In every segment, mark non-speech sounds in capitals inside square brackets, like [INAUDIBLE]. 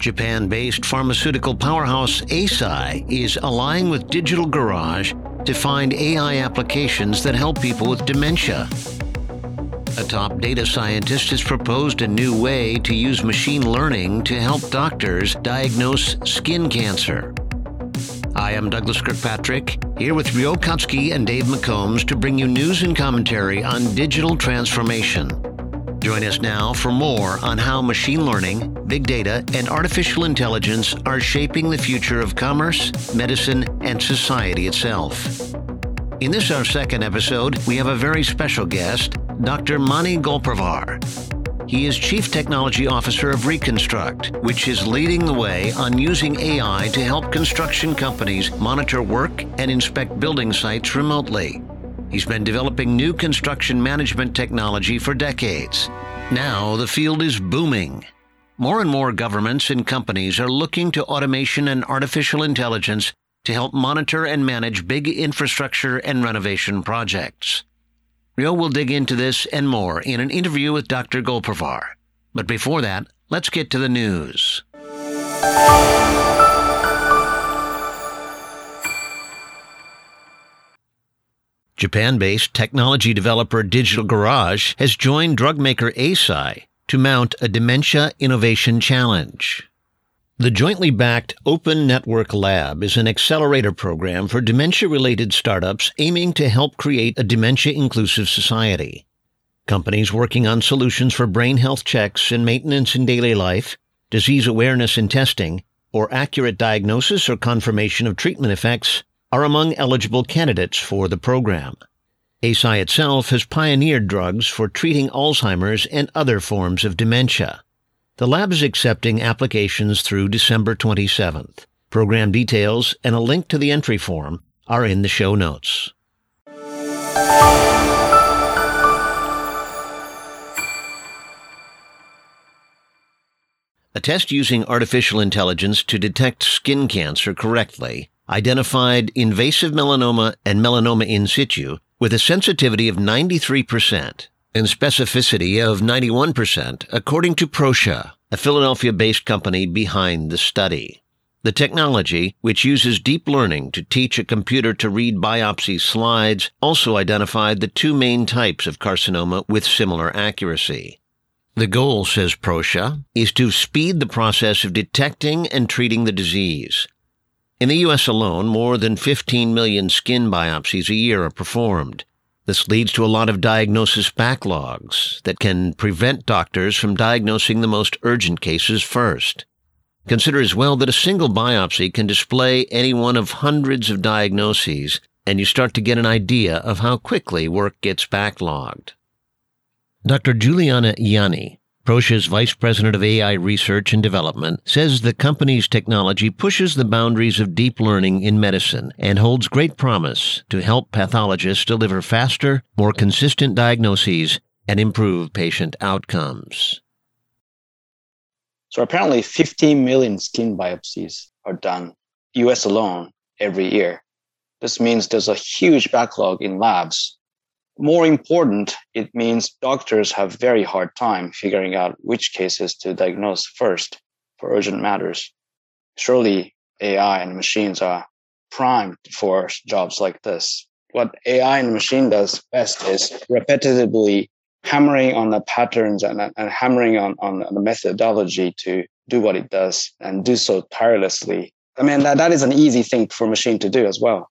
Japan based pharmaceutical powerhouse Eisai is allying with Digital Garage to find AI applications that help people with dementia. A top data scientist has proposed a new way to use machine learning to help doctors diagnose skin cancer. I am Douglas Kirkpatrick, here with Ryo Katsuki and Dave McCombs to bring you news and commentary on digital transformation. Join us now for more on how machine learning, big data, and artificial intelligence are shaping the future of commerce, medicine, and society itself. In this, our second episode, we have a very special guest, Dr. Mani Golparvar. He is Chief Technology Officer of Reconstruct, which is leading the way on using AI to help construction companies monitor work and inspect building sites remotely. He's been developing new construction management technology for decades. Now the field is booming. More and more governments and companies are looking to automation and artificial intelligence to help monitor and manage big infrastructure and renovation projects. Ryo will dig into this and more in an interview with Dr. Golparvar. But before that, let's get to the news. Japan based technology developer Digital Garage has joined drug maker to mount a Dementia Innovation Challenge. The jointly backed Open Network Lab is an accelerator program for dementia related startups aiming to help create a dementia inclusive society. Companies working on solutions for brain health checks and maintenance in daily life, disease awareness and testing, or accurate diagnosis or confirmation of treatment effects are among eligible candidates for the program. Eisai itself has pioneered drugs for treating Alzheimer's and other forms of dementia. The lab is accepting applications through December 27th. Program details and a link to the entry form are in the show notes. A test using artificial intelligence to detect skin cancer correctly identified invasive melanoma and melanoma in situ with a sensitivity of 93% and specificity of 91%, according to Proscia, a Philadelphia based company behind the study. The technology, which uses deep learning to teach a computer to read biopsy slides, also identified the two main types of carcinoma with similar accuracy. The goal, says Proscia, is to speed the process of detecting and treating the disease. In the U.S. alone, more than 15 million skin biopsies a year are performed. This leads to a lot of diagnosis backlogs that can prevent doctors from diagnosing the most urgent cases first. Consider as well that a single biopsy can display any one of hundreds of diagnoses, and you start to get an idea of how quickly work gets backlogged. Dr. Juliana Ianni, Proscia's vice president of AI research and development, says the company's technology pushes the boundaries of deep learning in medicine and holds great promise to help pathologists deliver faster, more consistent diagnoses and improve patient outcomes. So apparently 15 million skin biopsies are done US alone every year. This means there's a huge backlog in labs more important, it means doctors have very hard time figuring out which cases to diagnose first for urgent matters. Surely AI and machines are primed for jobs like this. What AI and machine does best is repetitively hammering on the patterns and, and hammering on, on the methodology to do what it does and do so tirelessly. I mean, that, that is an easy thing for a machine to do as well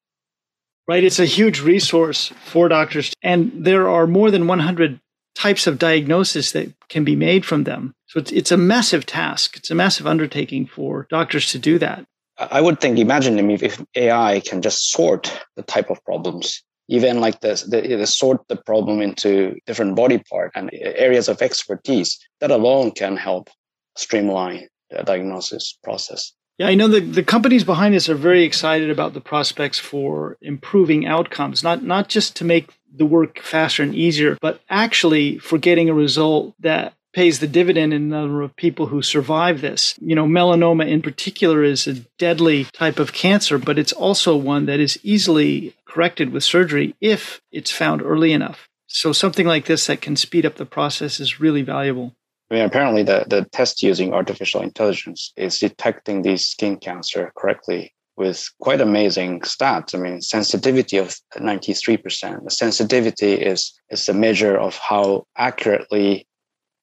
right? It's a huge resource for doctors. And there are more than 100 types of diagnosis that can be made from them. So it's, it's a massive task. It's a massive undertaking for doctors to do that. I would think, imagine if, if AI can just sort the type of problems, even like this, the, the sort the problem into different body part and areas of expertise. That alone can help streamline the diagnosis process. Yeah, I know the, the companies behind this are very excited about the prospects for improving outcomes, not not just to make the work faster and easier, but actually for getting a result that pays the dividend in the number of people who survive this. You know, melanoma in particular is a deadly type of cancer, but it's also one that is easily corrected with surgery if it's found early enough. So something like this that can speed up the process is really valuable. I mean, apparently the, the test using artificial intelligence is detecting these skin cancer correctly with quite amazing stats. I mean, sensitivity of 93%. The sensitivity is, is a measure of how accurately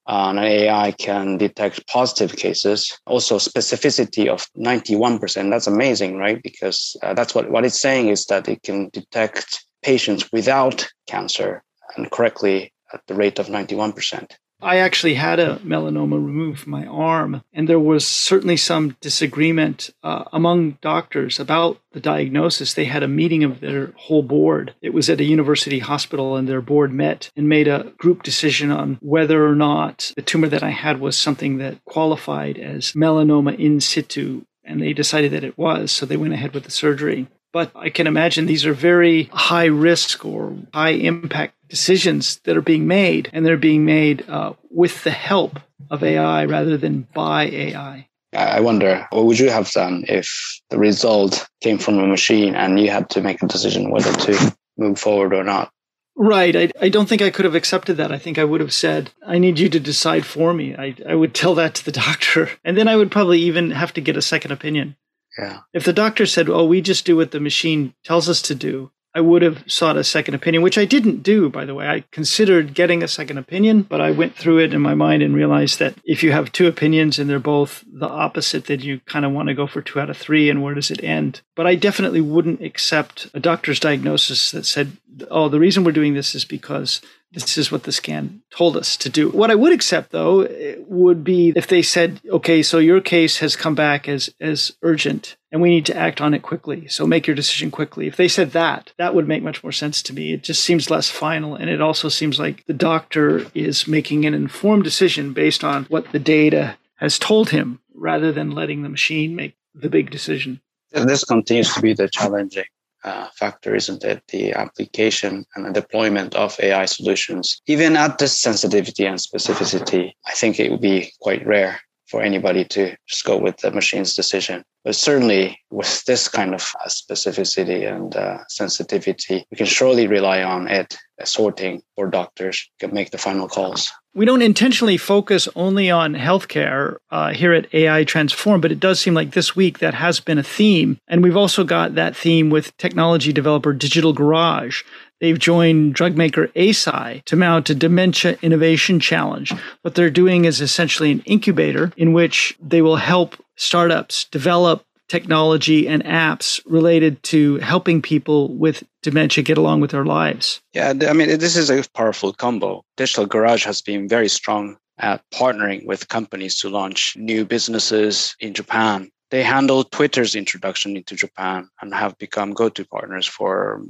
uh, an AI can detect positive cases. Also, specificity of 91%. That's amazing, right? Because uh, that's what, what it's saying is that it can detect patients without cancer and correctly at the rate of 91%. I actually had a melanoma removed from my arm, and there was certainly some disagreement uh, among doctors about the diagnosis. They had a meeting of their whole board. It was at a university hospital, and their board met and made a group decision on whether or not the tumor that I had was something that qualified as melanoma in situ. And they decided that it was, so they went ahead with the surgery. But I can imagine these are very high risk or high impact decisions that are being made, and they're being made uh, with the help of AI rather than by AI. I wonder what would you have done if the result came from a machine and you had to make a decision whether to move forward or not? Right. I, I don't think I could have accepted that. I think I would have said, I need you to decide for me. I, I would tell that to the [LAUGHS] doctor. And then I would probably even have to get a second opinion. Yeah. If the doctor said, "Oh, we just do what the machine tells us to do," I would have sought a second opinion, which I didn't do, by the way. I considered getting a second opinion, but I went through it in my mind and realized that if you have two opinions and they're both the opposite, then you kind of want to go for two out of three, and where does it end? But I definitely wouldn't accept a doctor's diagnosis that said, oh, the reason we're doing this is because this is what the scan told us to do. What I would accept, though, would be if they said, okay, so your case has come back as, as urgent and we need to act on it quickly. So make your decision quickly. If they said that, that would make much more sense to me. It just seems less final. And it also seems like the doctor is making an informed decision based on what the data has told him rather than letting the machine make the big decision. And this continues to be the challenging uh, factor, isn't it? The application and the deployment of AI solutions, even at this sensitivity and specificity, I think it would be quite rare for anybody to just go with the machine's decision. But certainly with this kind of specificity and uh, sensitivity, we can surely rely on it sorting or doctors can make the final calls. We don't intentionally focus only on healthcare uh, here at AI Transform, but it does seem like this week that has been a theme. And we've also got that theme with technology developer Digital Garage. They've joined drug maker Eisai to mount a dementia innovation challenge. What they're doing is essentially an incubator in which they will help startups develop technology and apps related to helping people with dementia get along with their lives. Yeah, I mean, this is a powerful combo. Digital Garage has been very strong at partnering with companies to launch new businesses in Japan. They handle Twitter's introduction into Japan and have become go to partners for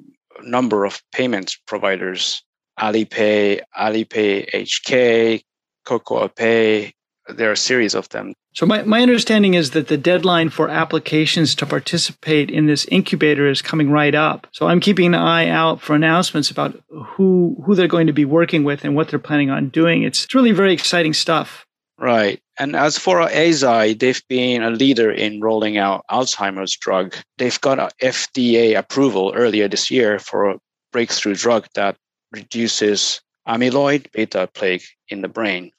number of payments providers Alipay, Alipay HK, KakaoPay. There are a series of them. So my, my understanding is that the deadline for applications to participate in this incubator is coming right up. So I'm keeping an eye out for announcements about who who they're going to be working with and what they're planning on doing. It's, it's really very exciting stuff. Right. And as for Eisai, they've been a leader in rolling out Alzheimer's drug. They've got a FDA approval earlier this year for a breakthrough drug that reduces amyloid beta plaque in the brain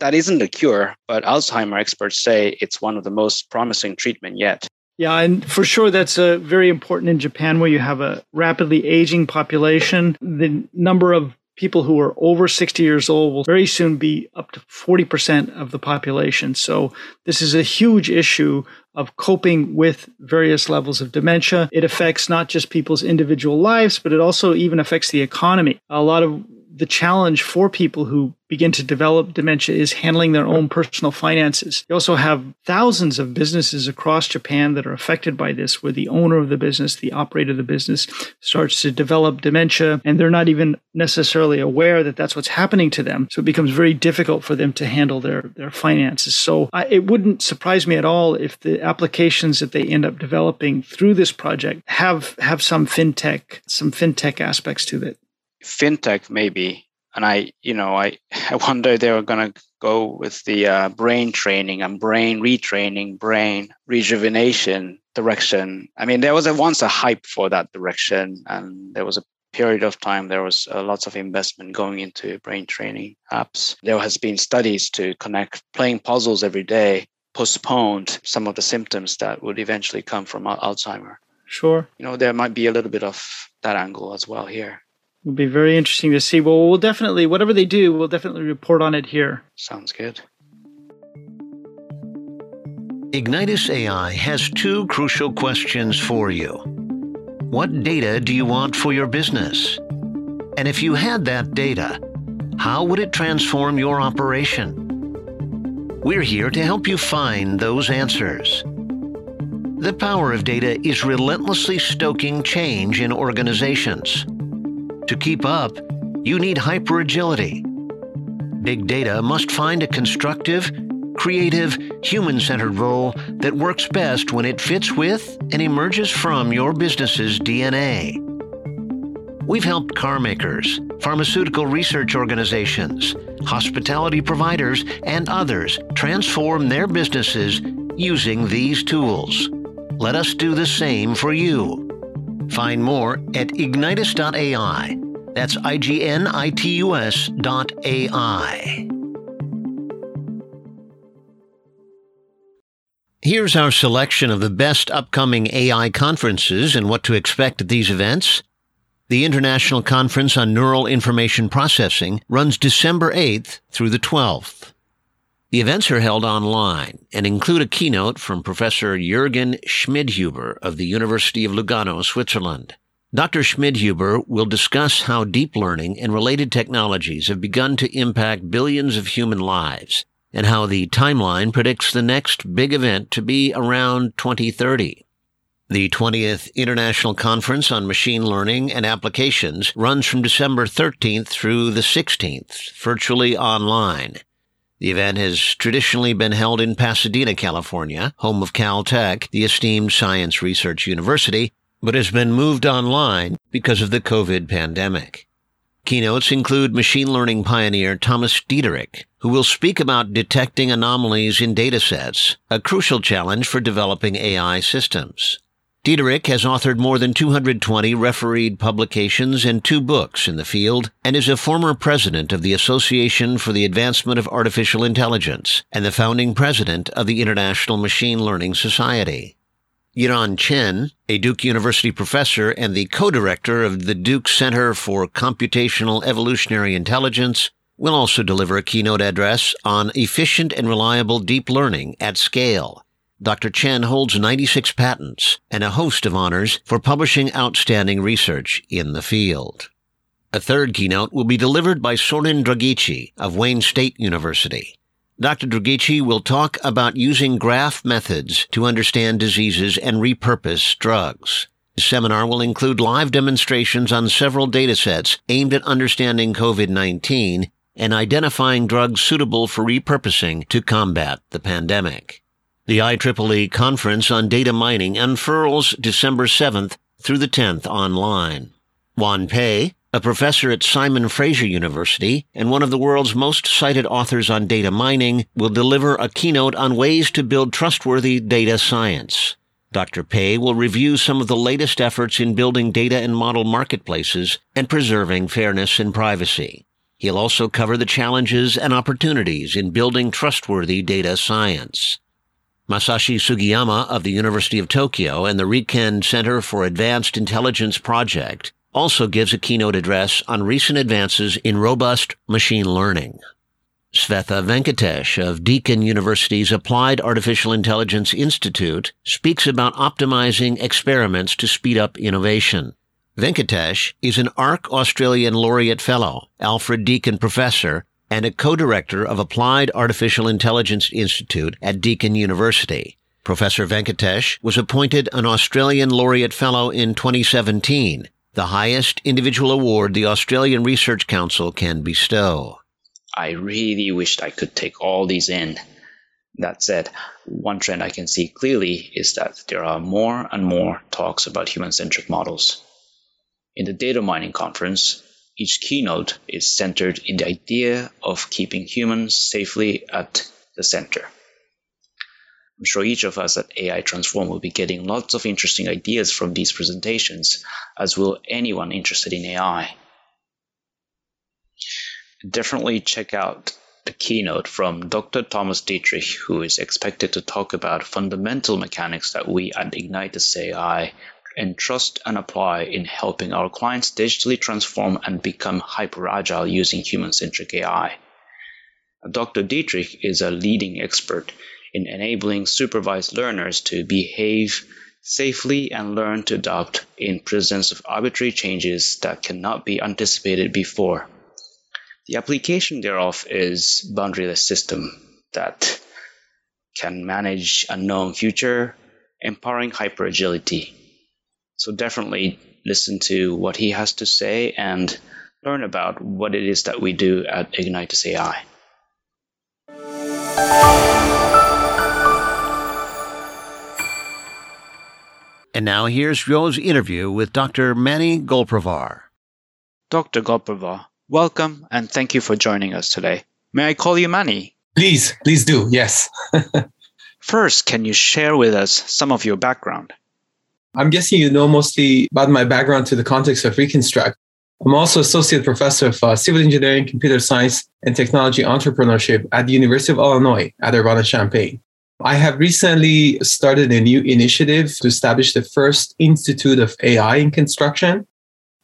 that isn't a cure, but Alzheimer experts say it's one of the most promising treatment yet. Yeah, and for sure that's uh, very important in Japan where you have a rapidly aging population. The number of people who are over 60 years old will very soon be up to 40% of the population. So this is a huge issue of coping with various levels of dementia. It affects not just people's individual lives, but it also even affects the economy. A lot of the challenge for people who begin to develop dementia is handling their own personal finances. You also have thousands of businesses across Japan that are affected by this, where the owner of the business, the operator of the business, starts to develop dementia, and they're not even necessarily aware that that's what's happening to them. So it becomes very difficult for them to handle their, their finances. So I, it wouldn't surprise me at all if the applications that they end up developing through this project have have some fintech, some fintech aspects to it fintech maybe and i you know i [LAUGHS] i wonder they are going to go with the uh, brain training and brain retraining brain rejuvenation direction i mean there was a, once a hype for that direction and there was a period of time, there was uh, lots of investment going into brain training apps. There has been studies to connect playing puzzles every day postponed some of the symptoms that would eventually come from Alzheimer. Sure. You know, there might be a little bit of that angle as well here. It'll be very interesting to see. Well, we'll definitely, whatever they do, we'll definitely report on it here. Sounds good. Ignitus AI has two crucial questions for you. What data do you want for your business? And if you had that data, how would it transform your operation? We're here to help you find those answers. The power of data is relentlessly stoking change in organizations. To keep up, you need hyper agility. Big data must find a constructive, creative, human centered role that works best when it fits with and emerges from your business's DNA. We've helped car makers, pharmaceutical research organizations, hospitality providers, and others transform their businesses using these tools. Let us do the same for you. Find more at ignitus.ai. That's I G N I T U S dot AI. Here's our selection of the best upcoming AI conferences and what to expect at these events. The International Conference on Neural Information Processing runs December 8th through the 12th. The events are held online and include a keynote from Professor Jürgen Schmidhuber of the University of Lugano, Switzerland. Dr. Schmidhuber will discuss how deep learning and related technologies have begun to impact billions of human lives and how the timeline predicts the next big event to be around 2030. The 20th International Conference on Machine Learning and Applications runs from December 13th through the 16th, virtually online. The event has traditionally been held in Pasadena, California, home of Caltech, the esteemed science research university, but has been moved online because of the COVID pandemic. Keynotes include machine learning pioneer Thomas Dietterich, who will speak about detecting anomalies in datasets, a crucial challenge for developing AI systems. Dietterich has authored more than 220 refereed publications and two books in the field and is a former president of the Association for the Advancement of Artificial Intelligence and the founding president of the International Machine Learning Society. Yiran Chen, a Duke University professor and the co-director of the Duke Center for Computational Evolutionary Intelligence, will also deliver a keynote address on efficient and reliable deep learning at scale Dr. Chen holds 96 patents and a host of honors for publishing outstanding research in the field. A third keynote will be delivered by Sorin Draghici of Wayne State University. Dr. Draghici will talk about using graph methods to understand diseases and repurpose drugs. The seminar will include live demonstrations on several datasets aimed at understanding COVID-19 and identifying drugs suitable for repurposing to combat the pandemic. The IEEE Conference on Data Mining unfurls December 7th through the 10th online. Jian Pei, a professor at Simon Fraser University and one of the world's most cited authors on data mining, will deliver a keynote on ways to build trustworthy data science. Dr. Pei will review some of the latest efforts in building data and model marketplaces and preserving fairness and privacy. He'll also cover the challenges and opportunities in building trustworthy data science. Masashi Sugiyama of the University of Tokyo and the Riken Center for Advanced Intelligence Project also gives a keynote address on recent advances in robust machine learning. Svetha Venkatesh of Deakin University's Applied Artificial Intelligence Institute speaks about optimizing experiments to speed up innovation. Venkatesh is an ARC Australian Laureate Fellow, Alfred Deakin Professor, and a co-director of Applied Artificial Intelligence Institute at Deakin University. Professor Venkatesh was appointed an Australian Laureate Fellow in 2017, the highest individual award the Australian Research Council can bestow. I really wished I could take all these in. That said, one trend I can see clearly is that there are more and more talks about human centric models. In the data mining conference, each keynote is centered in the idea of keeping humans safely at the center. I'm sure each of us at AI Transform will be getting lots of interesting ideas from these presentations, as will anyone interested in AI. Definitely check out the keynote from Dr. Thomas Dietterich, who is expected to talk about fundamental mechanics that we at Ignitus AI entrust and apply in helping our clients digitally transform and become hyper agile using human centric AI. Dr. Dietterich is a leading expert in enabling supervised learners to behave safely and learn to adapt in presence of arbitrary changes that cannot be anticipated before. The application thereof is boundaryless system that can manage unknown future, empowering hyperagility. So definitely listen to what he has to say and learn about what it is that we do at Ignitus AI. And now here's Joe's interview with Dr. Mani Golparvar. Dr. Golparvar, welcome and thank you for joining us today. May I call you Mani? Please, please do, yes. [LAUGHS] First, can you share with us some of your background? I'm guessing you know mostly about my background to the context of Reconstruct. I'm also associate professor of uh, civil engineering, computer science, and technology entrepreneurship at the University of Illinois at Urbana-Champaign. I have recently started a new initiative to establish the first Institute of AI in construction.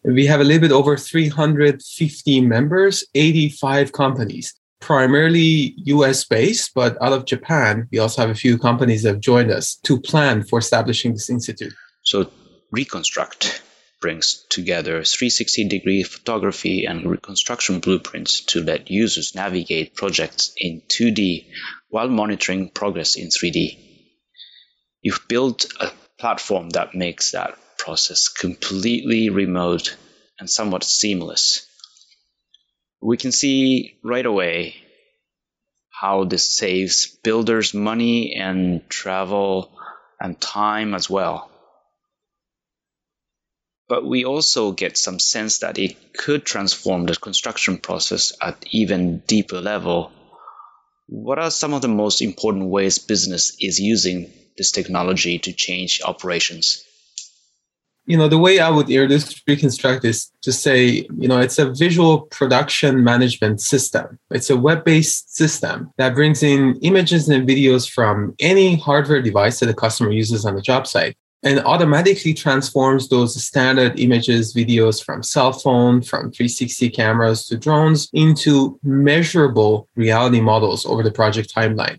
We have a little bit over 350 members, 85 companies, primarily US based, but out of Japan, we also have a few companies that have joined us to plan for establishing this institute. So, Reconstruct brings together 360 degree photography and reconstruction blueprints to let users navigate projects in 2D while monitoring progress in 3D. You've built a platform that makes that process completely remote and somewhat seamless. We can see right away how this saves builders money and travel and time as well but we also get some sense that it could transform the construction process at even deeper level. What are some of the most important ways business is using this technology to change operations? You know, the way I would this reconstruct is to say, you know, it's a visual production management system. It's a web-based system that brings in images and videos from any hardware device that the customer uses on the job site and automatically transforms those standard images, videos from cell phone, from 360 cameras to drones into measurable reality models over the project timeline.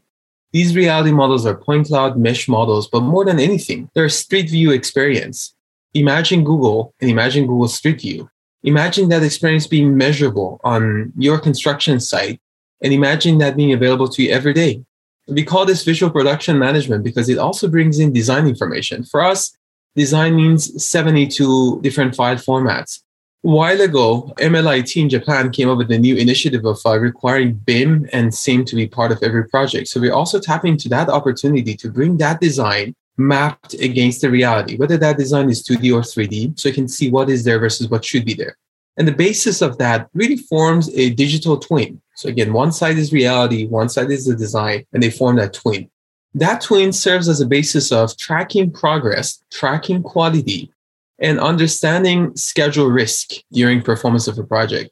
These reality models are point cloud mesh models, but more than anything, they're a street view experience. Imagine Google and imagine Google Street View. Imagine that experience being measurable on your construction site and imagine that being available to you every day we call this visual production management because it also brings in design information. For us, design means 72 different file formats. A while ago, MLIT in Japan came up with a new initiative of uh, requiring BIM and CIM to be part of every project. So we're also tapping into that opportunity to bring that design mapped against the reality, whether that design is 2D or 3D, so you can see what is there versus what should be there. And the basis of that really forms a digital twin. So again, one side is reality, one side is the design, and they form that twin. That twin serves as a basis of tracking progress, tracking quality, and understanding schedule risk during performance of a project.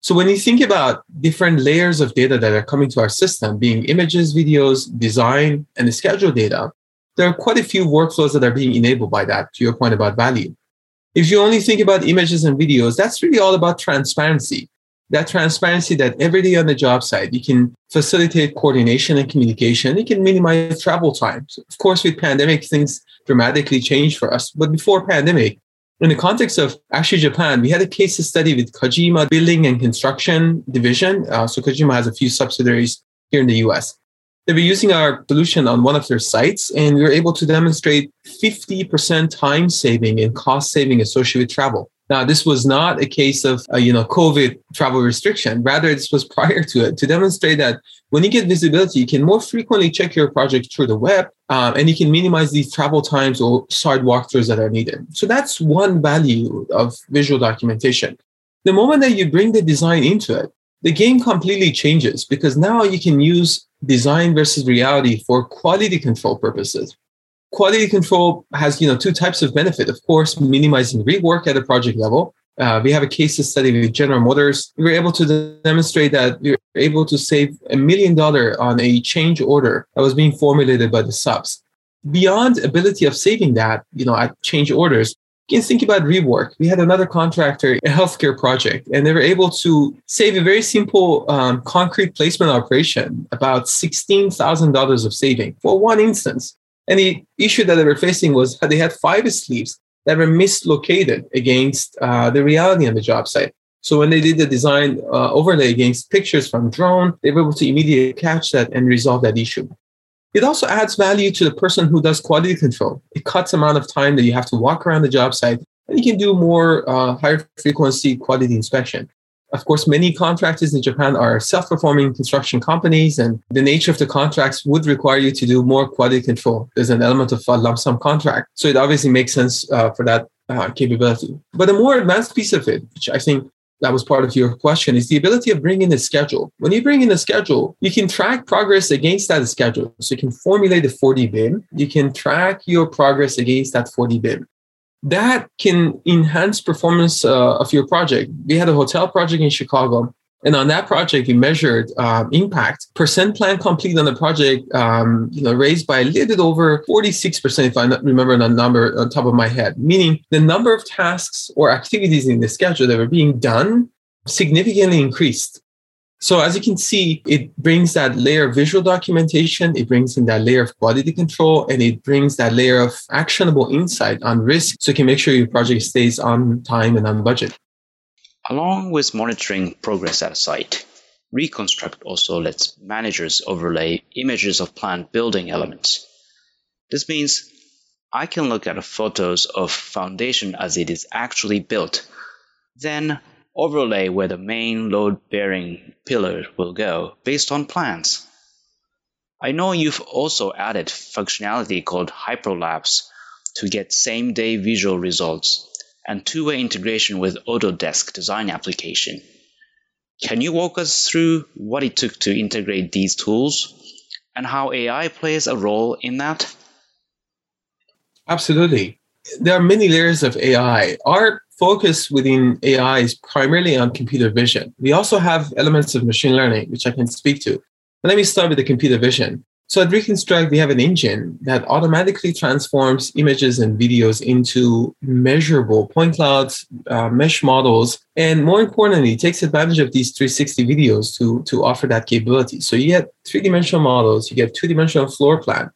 So when you think about different layers of data that are coming to our system, being images, videos, design, and the schedule data, there are quite a few workflows that are being enabled by that, to your point about value. If you only think about images and videos, that's really all about transparency. That transparency that every day on the job site, you can facilitate coordination and communication. You can minimize travel times. Of course, with pandemic, things dramatically changed for us. But before pandemic, in the context of actually Japan, we had a case study with Kajima Building and Construction Division. Uh, so Kajima has a few subsidiaries here in the US they were using our solution on one of their sites, and we were able to demonstrate 50% time saving and cost saving associated with travel. Now, this was not a case of uh, you know COVID travel restriction. Rather, this was [LAUGHS] prior to it to demonstrate that when you get visibility, you can more frequently check your project through the web, um, and you can minimize these travel times or site walkthroughs that are needed. So that's one value of visual documentation. The moment that you bring the design into it, the game completely changes because now you can use design versus reality for quality control purposes. Quality control has you know two types of benefit. Of course, minimizing rework at a project level. Uh, we have a case study with General Motors. We were able to demonstrate that we were able to save a million dollar on a change order that was being formulated by the subs. Beyond ability of saving that, you know, at change orders, can think about rework. We had another contractor, a healthcare project, and they were able to save a very simple um, concrete placement operation, about $16,000 of saving for one instance. And the issue that they were facing was they had five sleeves that were mislocated against uh, the reality on the job site. So when they did the design uh, overlay against pictures from drone, they were able to immediately catch that and resolve that issue. It also adds value to the person who does quality control. It cuts amount of time that you have to walk around the job site, and you can do more uh, higher frequency quality inspection. Of course, many contractors in Japan are self-performing construction companies, and the nature of the contracts would require you to do more quality control. There's an element of a lump sum contract, so it obviously makes sense uh, for that uh, capability. But a more advanced piece of it, which I think that was part of your question is the ability of bringing a schedule. When you bring in a schedule, you can track progress against that schedule. So you can formulate a 4D BIM. You can track your progress against that 4D BIM. That can enhance performance uh, of your project. We had a hotel project in Chicago and on that project, we measured um, impact. Percent plan complete on the project, um, you know, raised by a little bit over 46%, if I remember the number on top of my head, meaning the number of tasks or activities in the schedule that were being done significantly increased. So as you can see, it brings that layer of visual documentation, it brings in that layer of quality control, and it brings that layer of actionable insight on risk so you can make sure your project stays on time and on budget. Along with monitoring progress at a site, Reconstruct also lets managers overlay images of planned building elements. This means I can look at photos of foundation as it is actually built, then overlay where the main load-bearing pillar will go based on plans. I know you've also added functionality called Hyperlapse to get same-day visual results and two-way integration with Autodesk design application. Can you walk us through what it took to integrate these tools and how AI plays a role in that? Absolutely. There are many layers of AI. Our focus within AI is primarily on computer vision. We also have elements of machine learning, which I can speak to. But let me start with the computer vision. So at Reconstruct, we have an engine that automatically transforms images and videos into measurable point clouds, uh, mesh models, and more importantly, takes advantage of these 360 videos to, to offer that capability. So you get three-dimensional models, you get two-dimensional floor plan,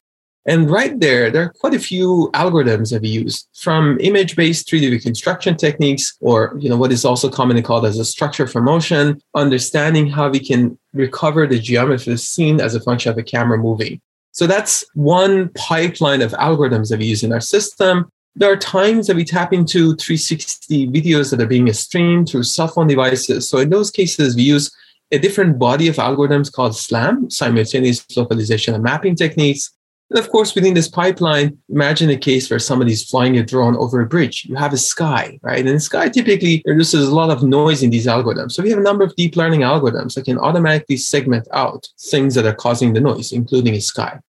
and right there, there are quite a few algorithms that we use from image-based 3D reconstruction techniques, or you know what is also commonly called as a structure from motion, understanding how we can recover the geometry of the scene as a function of the camera moving. So that's one pipeline of algorithms that we use in our system. There are times that we tap into 360 videos that are being streamed through cell phone devices. So in those cases, we use a different body of algorithms called SLAM, simultaneous localization and mapping techniques. And of course, within this pipeline, imagine a case where somebody's flying a drone over a bridge. You have a sky, right? And the sky typically reduces a lot of noise in these algorithms. So we have a number of deep learning algorithms that can automatically segment out things that are causing the noise, including a sky.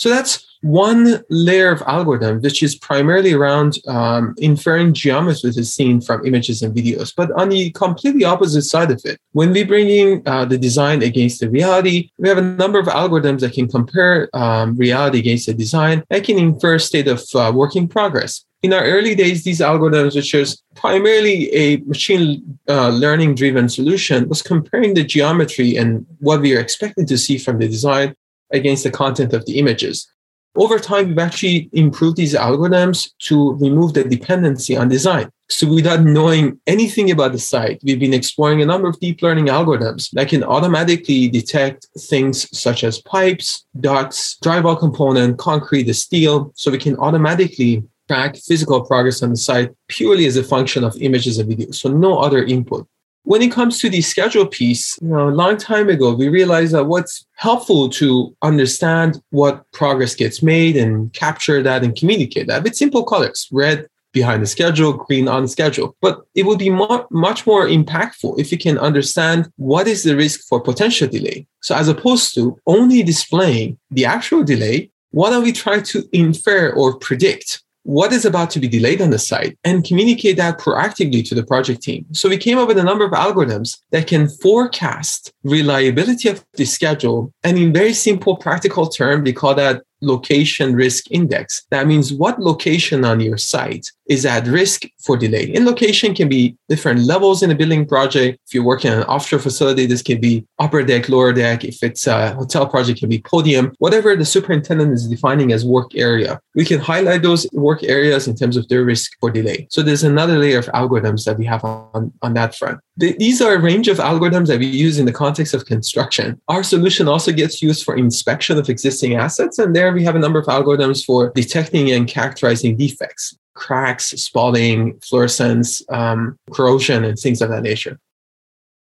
So that's one layer of algorithm, which is primarily around um, inferring geometry to scene from images and videos. But on the completely opposite side of it, when we bring in uh, the design against the reality, we have a number of algorithms that can compare um, reality against the design and can infer state of uh, working progress. In our early days, these algorithms, which is primarily a machine uh, learning driven solution, was comparing the geometry and what we are expecting to see from the design against the content of the images. Over time, we've actually improved these algorithms to remove the dependency on design. So without knowing anything about the site, we've been exploring a number of deep learning algorithms that can automatically detect things such as pipes, ducts, drywall component, concrete, the steel. So we can automatically track physical progress on the site purely as a function of images and videos. So no other input. When it comes to the schedule piece, you know, a long time ago, we realized that what's helpful to understand what progress gets made and capture that and communicate that with simple colors, red, behind the schedule, green on schedule. But it would be more, much more impactful if you can understand what is the risk for potential delay. So as opposed to only displaying the actual delay, what don't we trying to infer or predict what is about to be delayed on the site and communicate that proactively to the project team. So we came up with a number of algorithms that can forecast reliability of the schedule. And in very simple practical term, we call that location risk index. That means what location on your site is at risk for delay. And location can be different levels in a building project. If you're working on an offshore facility, this can be upper deck, lower deck. If it's a hotel project, it can be podium, whatever the superintendent is defining as work area. We can highlight those work areas in terms of their risk for delay. So there's another layer of algorithms that we have on, on that front. The, these are a range of algorithms that we use in the context of construction. Our solution also gets used for inspection of existing assets. And there we have a number of algorithms for detecting and characterizing defects cracks, spalling, efflorescence, um, corrosion, and things of that nature.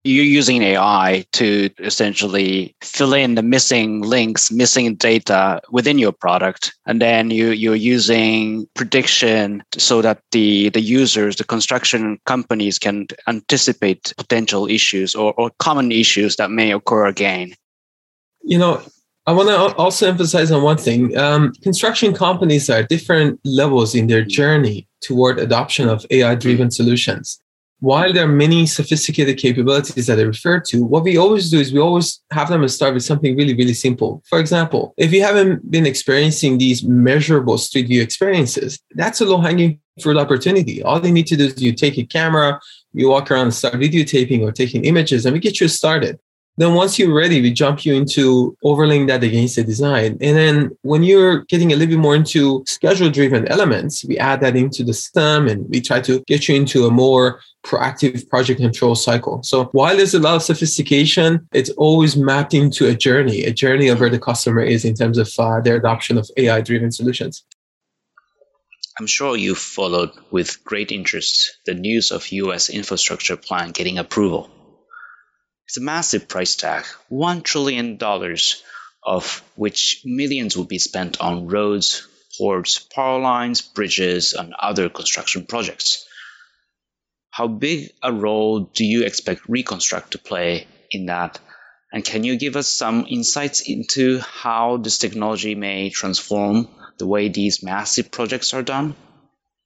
You're using AI to essentially fill in the missing links, missing data within your product, and then you you're using prediction so that the the users, the construction companies, can anticipate potential issues or, or common issues that may occur again. You know, I want to also emphasize on one thing. Um, construction companies are at different levels in their journey toward adoption of AI driven solutions. While there are many sophisticated capabilities that I refer to, what we always do is we always have them start with something really, really simple. For example, if you haven't been experiencing these measurable street view experiences, that's a low hanging fruit opportunity. All you need to do is you take a camera, you walk around and start videotaping or taking images, and we get you started. Then once you're ready, we jump you into overlaying that against the design. And then when you're getting a little bit more into schedule driven elements, we add that into the STEM and we try to get you into a more proactive project control cycle. So while there's a lot of sophistication, it's always mapped into a journey, a journey of where the customer is in terms of uh, their adoption of AI driven solutions. I'm sure you followed with great interest the news of US infrastructure plan getting approval. It's a massive price tag, $1 trillion, of which millions will be spent on roads, ports, power lines, bridges, and other construction projects. How big a role do you expect Reconstruct to play in that? And can you give us some insights into how this technology may transform the way these massive projects are done?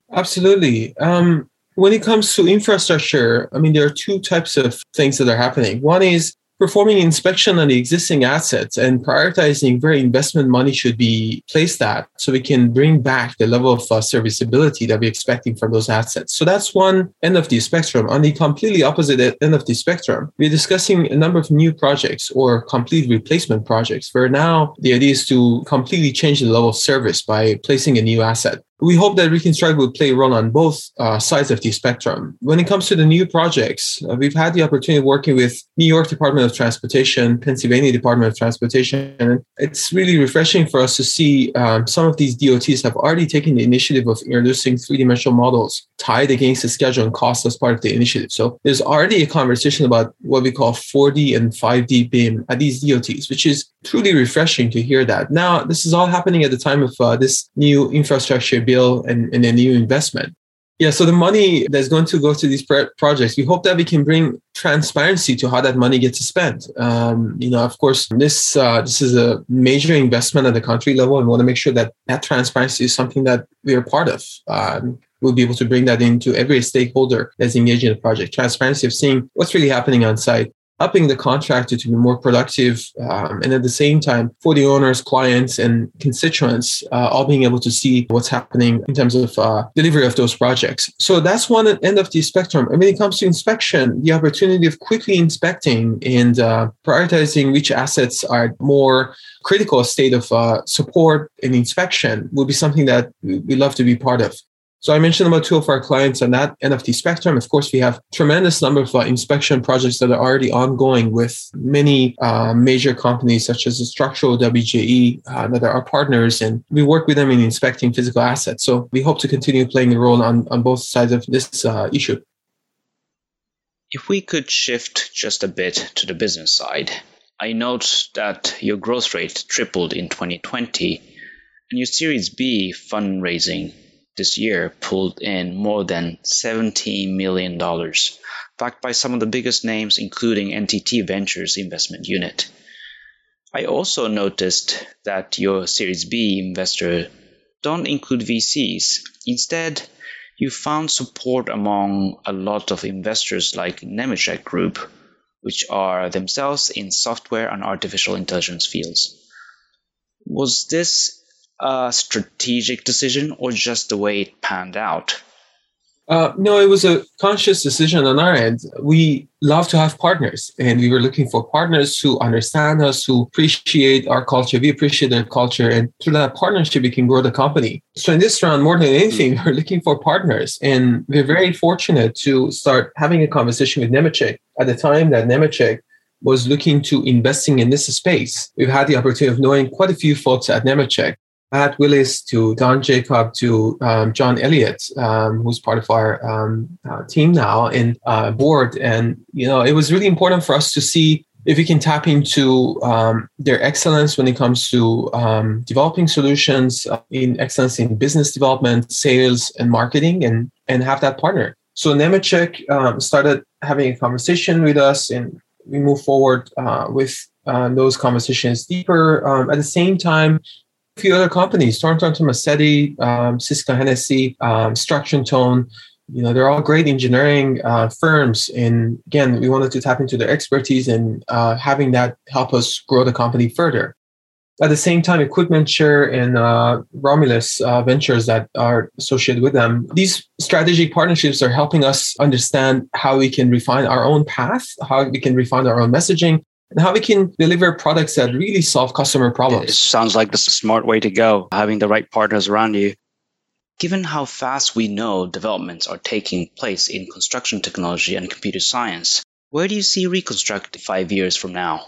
Absolutely. Um, when it comes to infrastructure, I mean, there are two types of things that are happening. One is performing inspection on the existing assets and prioritizing where investment money should be placed at so we can bring back the level of uh, serviceability that we're expecting from those assets. So that's one end of the spectrum. On the completely opposite end of the spectrum, we're discussing a number of new projects or complete replacement projects where now the idea is to completely change the level of service by placing a new asset we hope that Reconstruct will play a role on both uh, sides of the spectrum. When it comes to the new projects, uh, we've had the opportunity of working with New York Department of Transportation, Pennsylvania Department of Transportation, and it's really refreshing for us to see um, some of these DOTs have already taken the initiative of introducing three-dimensional models tied against the schedule and cost as part of the initiative. So there's already a conversation about what we call 4D and 5D BIM at these DOTs, which is truly refreshing to hear that. Now, this is all happening at the time of uh, this new infrastructure bill and, and a new investment. Yeah, so the money that's going to go to these projects, we hope that we can bring transparency to how that money gets spent. Um, you know, of course, this uh, this is a major investment at the country level, and we want to make sure that that transparency is something that we are part of. Um, we'll be able to bring that into every stakeholder that's engaged in the project. Transparency of seeing what's really happening on site, upping the contractor to be more productive, um, and at the same time, for the owners, clients, and constituents, uh, all being able to see what's happening in terms of uh, delivery of those projects. So that's one end of the spectrum. And when it comes to inspection, the opportunity of quickly inspecting and uh, prioritizing which assets are more critical state of uh, support and inspection will be something that we love to be part of. So I mentioned about two of our clients on that NFT spectrum. Of course, we have tremendous number of uh, inspection projects that are already ongoing with many uh, major companies such as the Structural WJE uh, that are our partners, and we work with them in inspecting physical assets. So we hope to continue playing a role on, on both sides of this uh, issue. If we could shift just a bit to the business side, I note that your growth rate tripled in 2020 and your Series B fundraising this year pulled in more than $17 million, backed by some of the biggest names, including NTT Ventures investment unit. I also noticed that your Series B investor don't include VCs. Instead, you found support among a lot of investors like Nemetschek Group, which are themselves in software and artificial intelligence fields. Was this a strategic decision or just the way it panned out? Uh, no, it was a conscious decision on our end. We love to have partners, and we were looking for partners who understand us, who appreciate our culture. We appreciate their culture, and through that partnership, we can grow the company. So, in this round, more than anything, we're looking for partners, and we're very fortunate to start having a conversation with Nemetschek at the time that Nemetschek was looking to investing in this space. We've had the opportunity of knowing quite a few folks at Nemetschek Matt Willis to Don Jacob to um, John Elliott, um, who's part of our um, uh, team now and uh, board. And, you know, it was really important for us to see if we can tap into um, their excellence when it comes to um, developing solutions uh, in excellence in business development, sales, and marketing, and, and have that partner. So Nemetschek um, started having a conversation with us, and we move forward uh, with uh, those conversations deeper. at the same time, a few other companies, Thornton Tomasetti, um, Cisco Hennessy, um, Structure Tone. You know, they're all great engineering uh, firms. And again, we wanted to tap into their expertise and uh, having that help us grow the company further. At the same time, EquipmentShare and uh, Romulus uh, ventures that are associated with them, these strategic partnerships are helping us understand how we can refine our own path, how we can refine our own messaging, and how we can deliver products that really solve customer problems. It sounds like the smart way to go, having the right partners around you. Given how fast we know developments are taking place in construction technology and computer science, where do you see Reconstruct five years from now?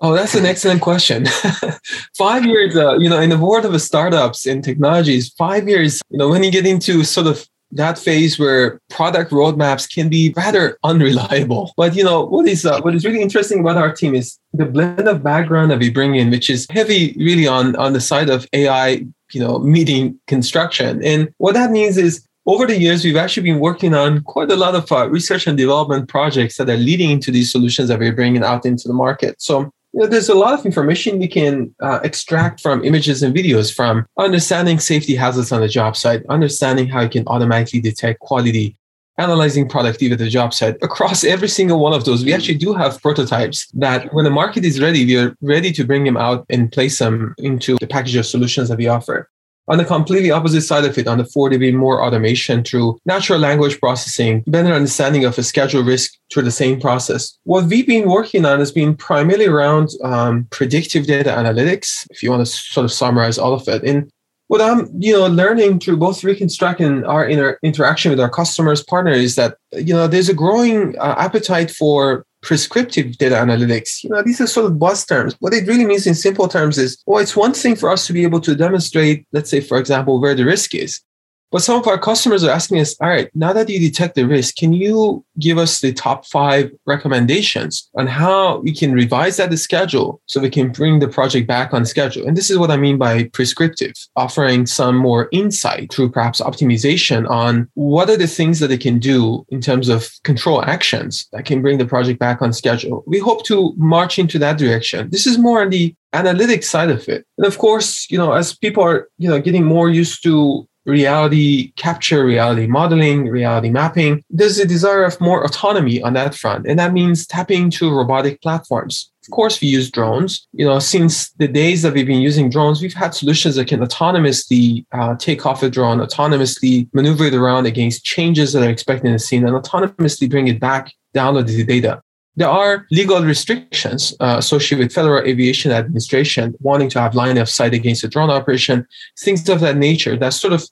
Oh, that's an excellent question. [LAUGHS] five years, uh, you know, in the world of startups and technologies, five years, you know, when you get into sort of that phase where product roadmaps can be rather unreliable. [LAUGHS] But you know what is uh, what is really interesting about our team is the blend of background that we bring in, which is heavy really on on the side of AI, you know, meeting construction. And what that means is over the years, we've actually been working on quite a lot of uh, research and development projects that are leading into these solutions that we're bringing out into the market. So you know, there's a lot of information we can uh, extract from images and videos from understanding safety hazards on the job site, understanding how you can automatically detect quality, analyzing productivity at the job site. Across every single one of those, we actually do have prototypes that when the market is ready, we are ready to bring them out and place them into the package of solutions that we offer. On the completely opposite side of it, on the 4D BIM, more automation through natural language processing, better understanding of a schedule risk through the same process. What we've been working on has been primarily around um, predictive data analytics, if you want to sort of summarize all of it. And what I'm, you know, learning through both Reconstruct and our inter- interaction with our customers, partners, is that, you know, there's a growing uh, appetite for prescriptive data analytics. You know, these are sort of buzz terms. What it really means in simple terms is, well, it's one thing for us to be able to demonstrate, let's say, for example, where the risk is. But some of our customers are asking us, all right, now that you detect the risk, can you give us the top five recommendations on how we can revise that schedule so we can bring the project back on schedule? And this is what I mean by prescriptive, offering some more insight through perhaps optimization on what are the things that they can do in terms of control actions that can bring the project back on schedule. We hope to march into that direction. This is more on the analytic side of it. And of course, you know, as people are, you know, getting more used to reality capture, reality modeling, reality mapping. There's a desire of more autonomy on that front. And that means tapping to robotic platforms. Of course, we use drones. You know, since the days that we've been using drones, we've had solutions that can autonomously uh, take off a drone, autonomously maneuver it around against changes that are expected in the scene, and autonomously bring it back, download the data. There are legal restrictions uh, associated with Federal Aviation Administration wanting to have line of sight against a drone operation, things of that nature that sort of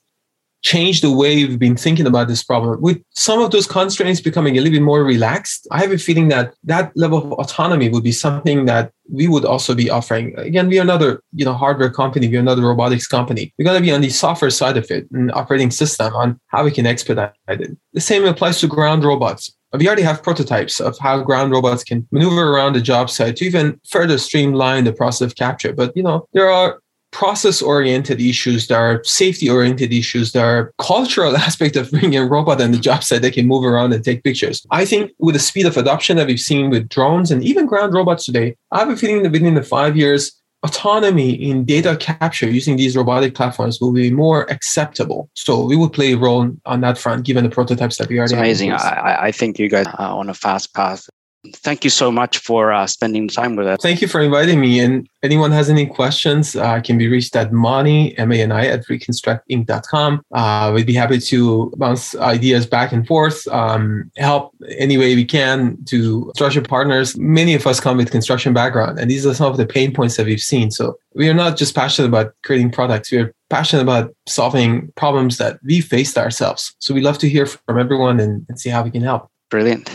change the way we've been thinking about this problem. With some of those constraints becoming a little bit more relaxed, I have a feeling that that level of autonomy would be something that we would also be offering. Again, we are another, you know, hardware company. We're another robotics company. We're going to be on the software side of it, an operating system on how we can expedite it. The same applies to ground robots. We already have prototypes of how ground robots can maneuver around the job site to even further streamline the process of capture. But you know, there are process oriented issues, there are safety oriented issues, there are cultural [LAUGHS] aspect of bringing a robot on the job site that can move around and take pictures. I think with the speed of adoption that we've seen with drones and even ground robots today, I have a feeling that within the five years, autonomy in data capture using these robotic platforms will be more acceptable. So we will play a role on that front, given the prototypes that we already it's amazing. I, I think you guys are on a fast path thank you so much for uh, spending time with us. Thank you for inviting me. And anyone has any questions, uh, can be reached at Mani, M-A-N-I, at reconstructinc.com. Uh, we'd be happy to bounce ideas back and forth, um, help any way we can to construction partners. Many of us come with construction background, and these are some of the pain points that we've seen. So we are not just passionate about creating products. We are passionate about solving problems that we faced ourselves. So we love to hear from everyone and, and see how we can help. Brilliant.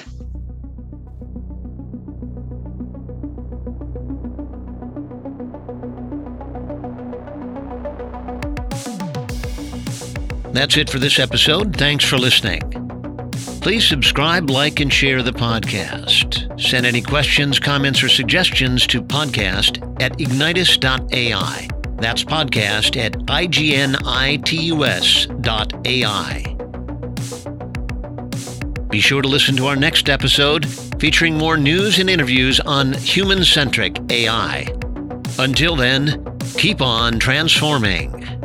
That's it for this episode. Thanks for listening. Please subscribe, like, and share the podcast. Send any questions, comments, or suggestions to podcast at ignitus.ai. That's podcast at ignitus.ai. Be sure to listen to our next episode featuring more news and interviews on human centric AI. Until then, keep on transforming.